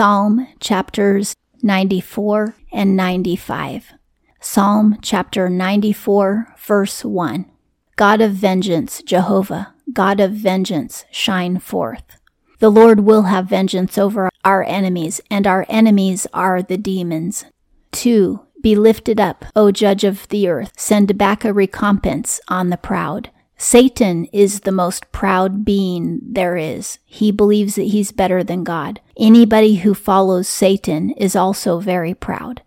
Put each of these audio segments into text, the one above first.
Psalm chapters 94 and 95. Psalm chapter 94, verse 1. God of vengeance, Jehovah, God of vengeance, shine forth. The Lord will have vengeance over our enemies, and our enemies are the demons. 2. Be lifted up, O judge of the earth. Send back a recompense on the proud. Satan is the most proud being there is. He believes that he's better than God. Anybody who follows Satan is also very proud.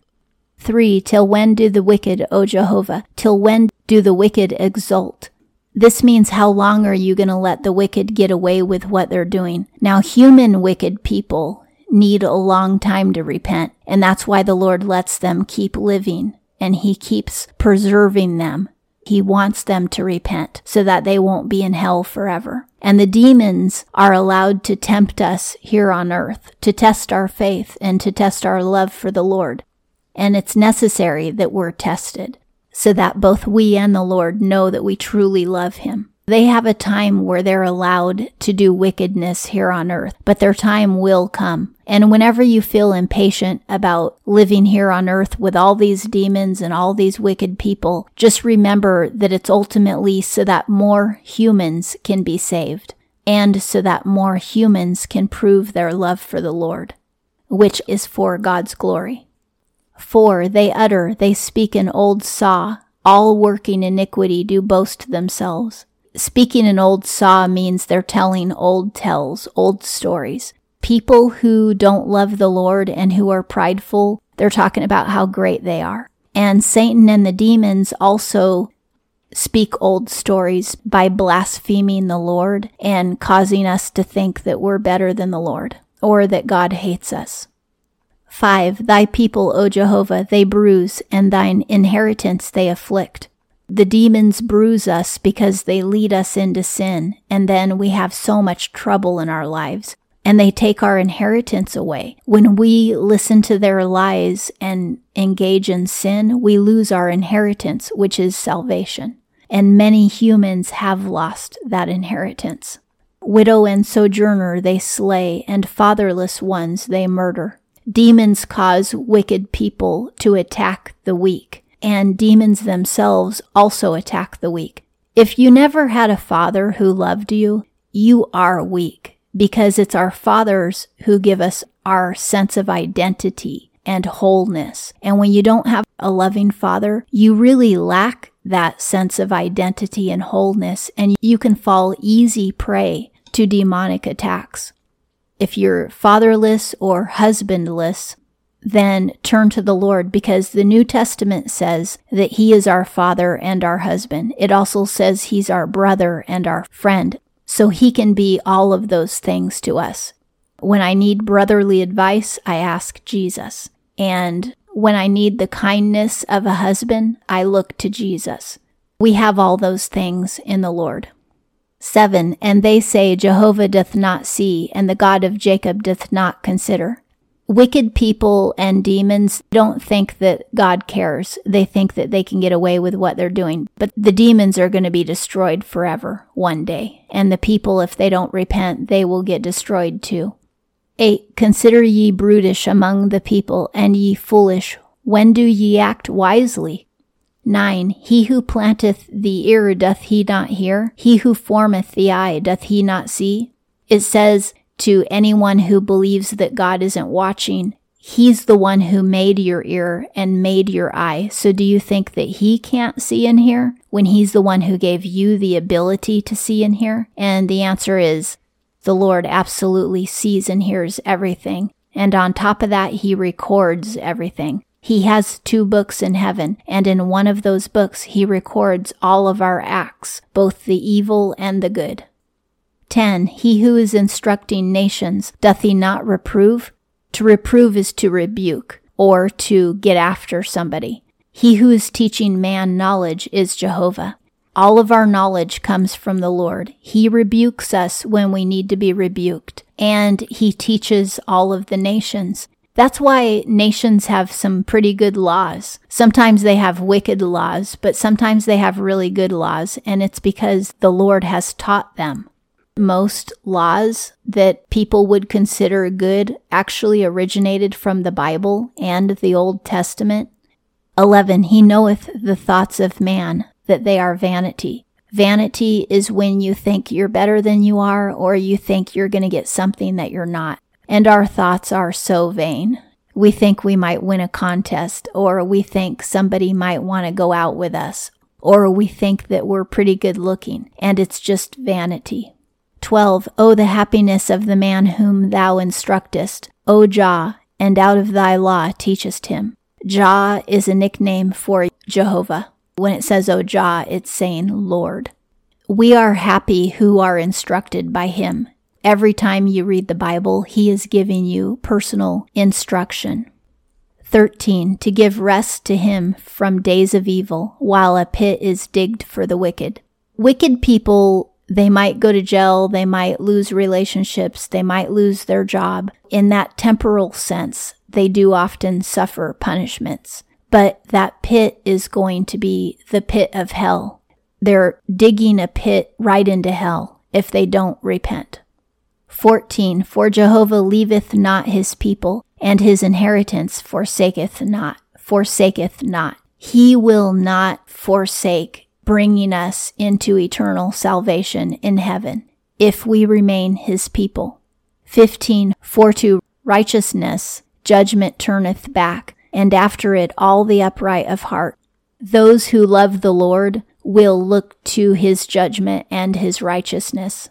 3. Till when do the wicked, O Jehovah? Till when do the wicked exult? This means how long are you going to let the wicked get away with what they're doing? Now, human wicked people need a long time to repent, and that's why the Lord lets them keep living and he keeps preserving them he wants them to repent so that they won't be in hell forever. And the demons are allowed to tempt us here on earth, to test our faith and to test our love for the Lord. And it's necessary that we're tested so that both we and the Lord know that we truly love Him. They have a time where they're allowed to do wickedness here on earth, but their time will come. And whenever you feel impatient about living here on earth with all these demons and all these wicked people, just remember that it's ultimately so that more humans can be saved and so that more humans can prove their love for the Lord, which is for God's glory. For they utter, they speak an old saw, all working iniquity do boast themselves. Speaking an old saw means they're telling old tells, old stories. People who don't love the Lord and who are prideful, they're talking about how great they are. And Satan and the demons also speak old stories by blaspheming the Lord and causing us to think that we're better than the Lord or that God hates us. 5. Thy people, O Jehovah, they bruise, and thine inheritance they afflict. The demons bruise us because they lead us into sin, and then we have so much trouble in our lives. And they take our inheritance away. When we listen to their lies and engage in sin, we lose our inheritance, which is salvation. And many humans have lost that inheritance. Widow and sojourner they slay, and fatherless ones they murder. Demons cause wicked people to attack the weak and demons themselves also attack the weak. If you never had a father who loved you, you are weak because it's our fathers who give us our sense of identity and wholeness. And when you don't have a loving father, you really lack that sense of identity and wholeness, and you can fall easy prey to demonic attacks. If you're fatherless or husbandless, then turn to the Lord because the New Testament says that He is our Father and our husband. It also says He's our brother and our friend. So He can be all of those things to us. When I need brotherly advice, I ask Jesus. And when I need the kindness of a husband, I look to Jesus. We have all those things in the Lord. 7. And they say, Jehovah doth not see, and the God of Jacob doth not consider wicked people and demons don't think that God cares. They think that they can get away with what they're doing. But the demons are going to be destroyed forever one day. And the people, if they don't repent, they will get destroyed too. 8. Consider ye brutish among the people, and ye foolish. When do ye act wisely? 9. He who planteth the ear, doth he not hear? He who formeth the eye, doth he not see? It says, to anyone who believes that God isn't watching, He's the one who made your ear and made your eye. So do you think that He can't see and hear when He's the one who gave you the ability to see and hear? And the answer is the Lord absolutely sees and hears everything. And on top of that, He records everything. He has two books in heaven, and in one of those books, He records all of our acts, both the evil and the good. 10. He who is instructing nations, doth he not reprove? To reprove is to rebuke, or to get after somebody. He who is teaching man knowledge is Jehovah. All of our knowledge comes from the Lord. He rebukes us when we need to be rebuked, and He teaches all of the nations. That's why nations have some pretty good laws. Sometimes they have wicked laws, but sometimes they have really good laws, and it's because the Lord has taught them. Most laws that people would consider good actually originated from the Bible and the Old Testament. 11. He knoweth the thoughts of man, that they are vanity. Vanity is when you think you're better than you are, or you think you're going to get something that you're not. And our thoughts are so vain. We think we might win a contest, or we think somebody might want to go out with us, or we think that we're pretty good looking, and it's just vanity. 12. Oh, the happiness of the man whom thou instructest, O Jah, and out of thy law teachest him. Jah is a nickname for Jehovah. When it says, O Jah, it's saying Lord. We are happy who are instructed by him. Every time you read the Bible, he is giving you personal instruction. 13. To give rest to him from days of evil, while a pit is digged for the wicked. Wicked people, they might go to jail, they might lose relationships, they might lose their job. In that temporal sense, they do often suffer punishments but that pit is going to be the pit of hell. They're digging a pit right into hell if they don't repent. 14. For Jehovah leaveth not his people, and his inheritance forsaketh not, forsaketh not. He will not forsake bringing us into eternal salvation in heaven if we remain his people. 15. For to righteousness judgment turneth back, and after it all the upright of heart. Those who love the Lord will look to his judgment and his righteousness.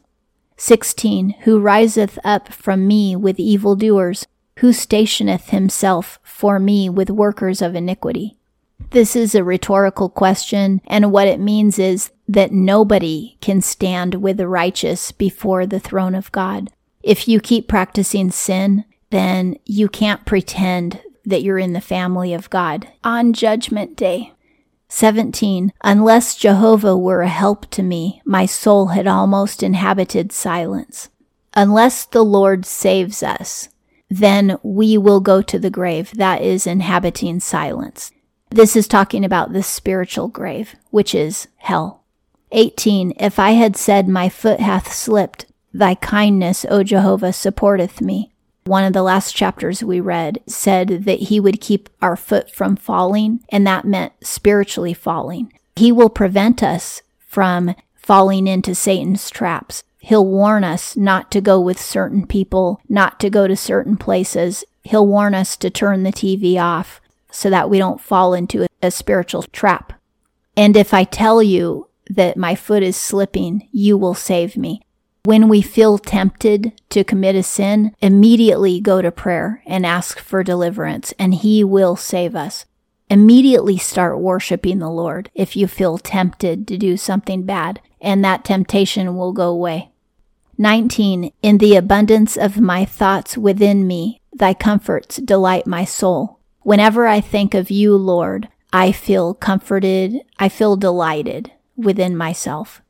16. Who riseth up from me with evildoers, who stationeth himself for me with workers of iniquity. This is a rhetorical question, and what it means is that nobody can stand with the righteous before the throne of God. If you keep practicing sin, then you can't pretend that you're in the family of God on Judgment Day. 17. Unless Jehovah were a help to me, my soul had almost inhabited silence. Unless the Lord saves us, then we will go to the grave. That is inhabiting silence. This is talking about the spiritual grave, which is hell. 18. If I had said, My foot hath slipped, thy kindness, O Jehovah, supporteth me. One of the last chapters we read said that he would keep our foot from falling, and that meant spiritually falling. He will prevent us from falling into Satan's traps. He'll warn us not to go with certain people, not to go to certain places. He'll warn us to turn the TV off so that we don't fall into a, a spiritual trap. And if I tell you that my foot is slipping, you will save me. When we feel tempted to commit a sin, immediately go to prayer and ask for deliverance, and He will save us. Immediately start worshiping the Lord if you feel tempted to do something bad, and that temptation will go away. 19. In the abundance of my thoughts within me, thy comforts delight my soul. Whenever I think of you, Lord, I feel comforted, I feel delighted within myself.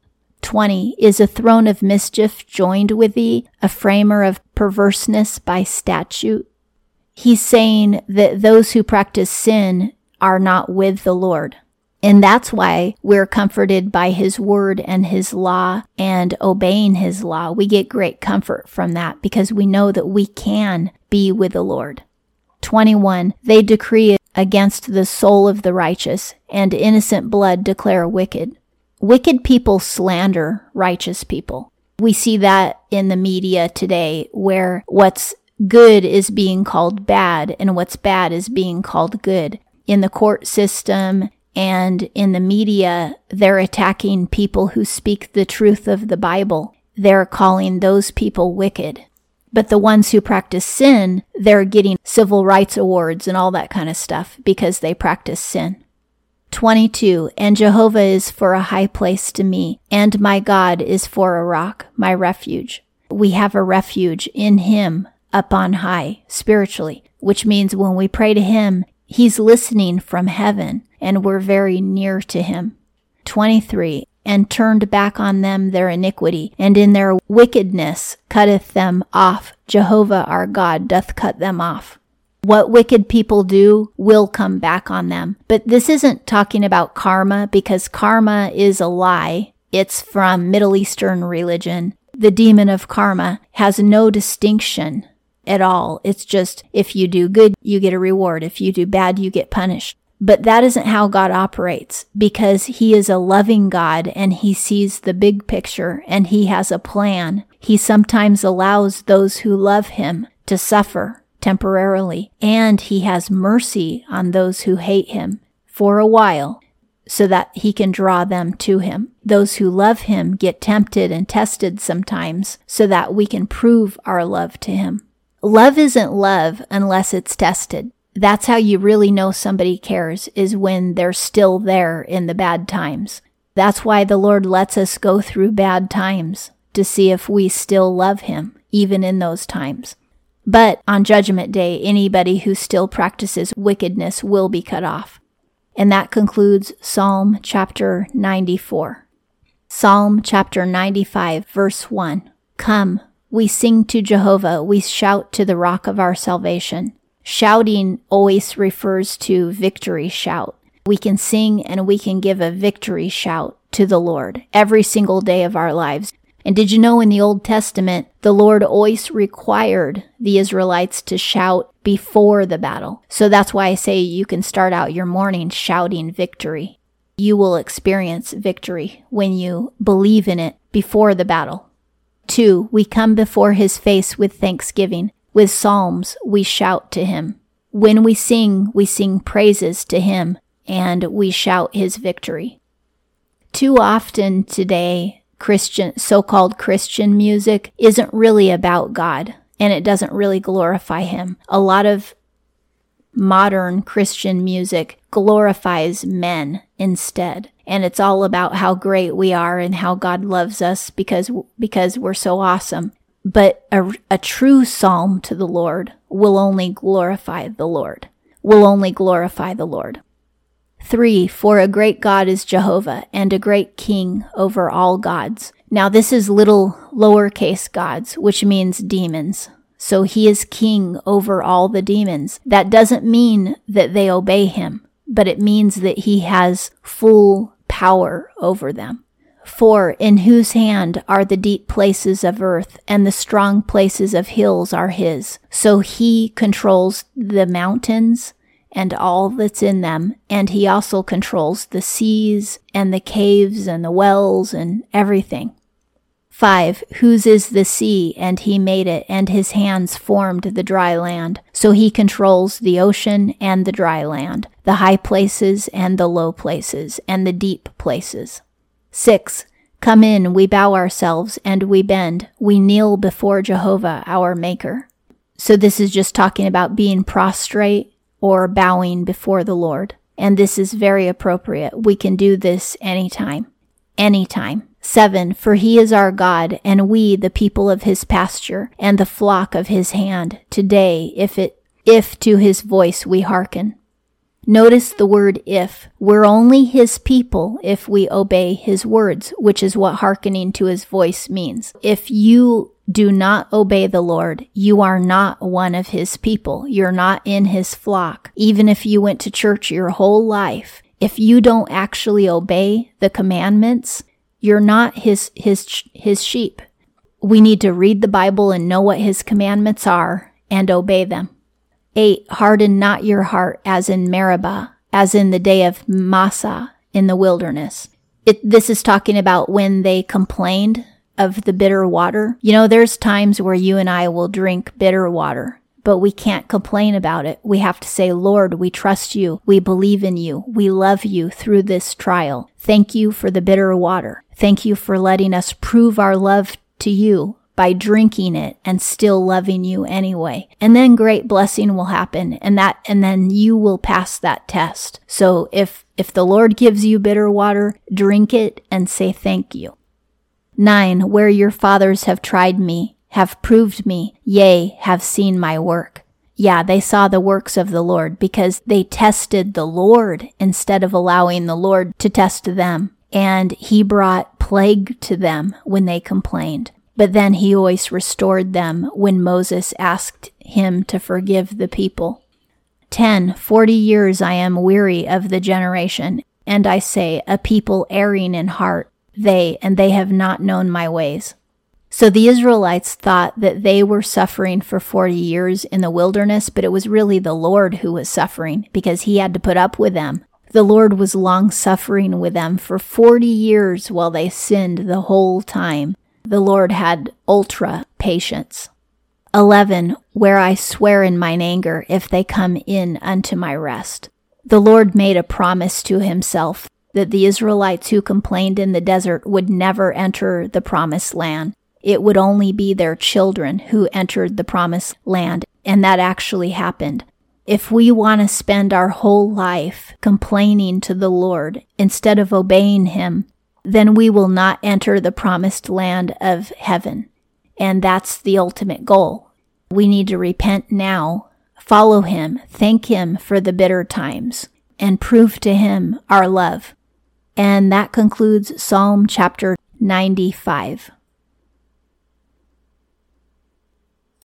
20 is a throne of mischief joined with thee, a framer of perverseness by statute. He's saying that those who practice sin are not with the Lord. And that's why we're comforted by his word and his law and obeying his law. We get great comfort from that because we know that we can be with the Lord. 21. They decree against the soul of the righteous and innocent blood declare wicked. Wicked people slander righteous people. We see that in the media today where what's good is being called bad and what's bad is being called good. In the court system and in the media, they're attacking people who speak the truth of the Bible. They're calling those people wicked. But the ones who practice sin, they're getting civil rights awards and all that kind of stuff because they practice sin. 22. And Jehovah is for a high place to me, and my God is for a rock, my refuge. We have a refuge in Him up on high, spiritually, which means when we pray to Him, He's listening from heaven, and we're very near to Him. 23. And turned back on them their iniquity, and in their wickedness cutteth them off. Jehovah our God doth cut them off. What wicked people do will come back on them. But this isn't talking about karma because karma is a lie. It's from Middle Eastern religion. The demon of karma has no distinction at all. It's just if you do good, you get a reward. If you do bad, you get punished. But that isn't how God operates because he is a loving God and he sees the big picture and he has a plan. He sometimes allows those who love him to suffer temporarily and he has mercy on those who hate him for a while so that he can draw them to him. Those who love him get tempted and tested sometimes so that we can prove our love to him. Love isn't love unless it's tested. That's how you really know somebody cares is when they're still there in the bad times. That's why the Lord lets us go through bad times to see if we still love Him, even in those times. But on Judgment Day, anybody who still practices wickedness will be cut off. And that concludes Psalm chapter 94. Psalm chapter 95, verse 1. Come, we sing to Jehovah, we shout to the rock of our salvation. Shouting always refers to victory shout. We can sing and we can give a victory shout to the Lord every single day of our lives. And did you know in the Old Testament, the Lord always required the Israelites to shout before the battle. So that's why I say you can start out your morning shouting victory. You will experience victory when you believe in it before the battle. Two, we come before his face with thanksgiving. With psalms, we shout to him. When we sing, we sing praises to him and we shout his victory. Too often today, Christian, so-called Christian music isn't really about God and it doesn't really glorify him. A lot of modern Christian music glorifies men instead. And it's all about how great we are and how God loves us because, because we're so awesome. But a, a true psalm to the Lord will only glorify the Lord, will only glorify the Lord. Three, for a great God is Jehovah and a great king over all gods. Now this is little lowercase gods, which means demons. So he is king over all the demons. That doesn't mean that they obey him, but it means that he has full power over them. For in whose hand are the deep places of earth, and the strong places of hills are his. So he controls the mountains and all that's in them, and he also controls the seas and the caves and the wells and everything. 5. Whose is the sea, and he made it, and his hands formed the dry land. So he controls the ocean and the dry land, the high places and the low places, and the deep places. 6. Come in, we bow ourselves, and we bend. We kneel before Jehovah, our Maker. So this is just talking about being prostrate or bowing before the Lord. And this is very appropriate. We can do this anytime. Anytime. 7. For he is our God, and we the people of his pasture, and the flock of his hand, today, if it if to his voice we hearken. Notice the word if. We're only his people if we obey his words, which is what hearkening to his voice means. If you do not obey the Lord, you are not one of his people. You're not in his flock. Even if you went to church your whole life, if you don't actually obey the commandments, you're not his his his sheep. We need to read the Bible and know what his commandments are and obey them. 8. Harden not your heart as in Meribah, as in the day of Massah in the wilderness. It, this is talking about when they complained of the bitter water. You know, there's times where you and I will drink bitter water, but we can't complain about it. We have to say, Lord, we trust you. We believe in you. We love you through this trial. Thank you for the bitter water. Thank you for letting us prove our love to you by drinking it and still loving you anyway. And then great blessing will happen and that, and then you will pass that test. So if, if the Lord gives you bitter water, drink it and say thank you. Nine, where your fathers have tried me, have proved me, yea, have seen my work. Yeah, they saw the works of the Lord because they tested the Lord instead of allowing the Lord to test them. And he brought plague to them when they complained. But then he always restored them when Moses asked him to forgive the people. 10. Forty years I am weary of the generation, and I say, a people erring in heart, they, and they have not known my ways. So the Israelites thought that they were suffering for 40 years in the wilderness, but it was really the Lord who was suffering because he had to put up with them. The Lord was long suffering with them for 40 years while they sinned the whole time. The Lord had ultra patience. 11. Where I swear in mine anger, if they come in unto my rest. The Lord made a promise to himself that the Israelites who complained in the desert would never enter the promised land. It would only be their children who entered the promised land, and that actually happened. If we want to spend our whole life complaining to the Lord instead of obeying Him, then we will not enter the promised land of heaven. And that's the ultimate goal. We need to repent now, follow Him, thank Him for the bitter times, and prove to Him our love. And that concludes Psalm chapter 95.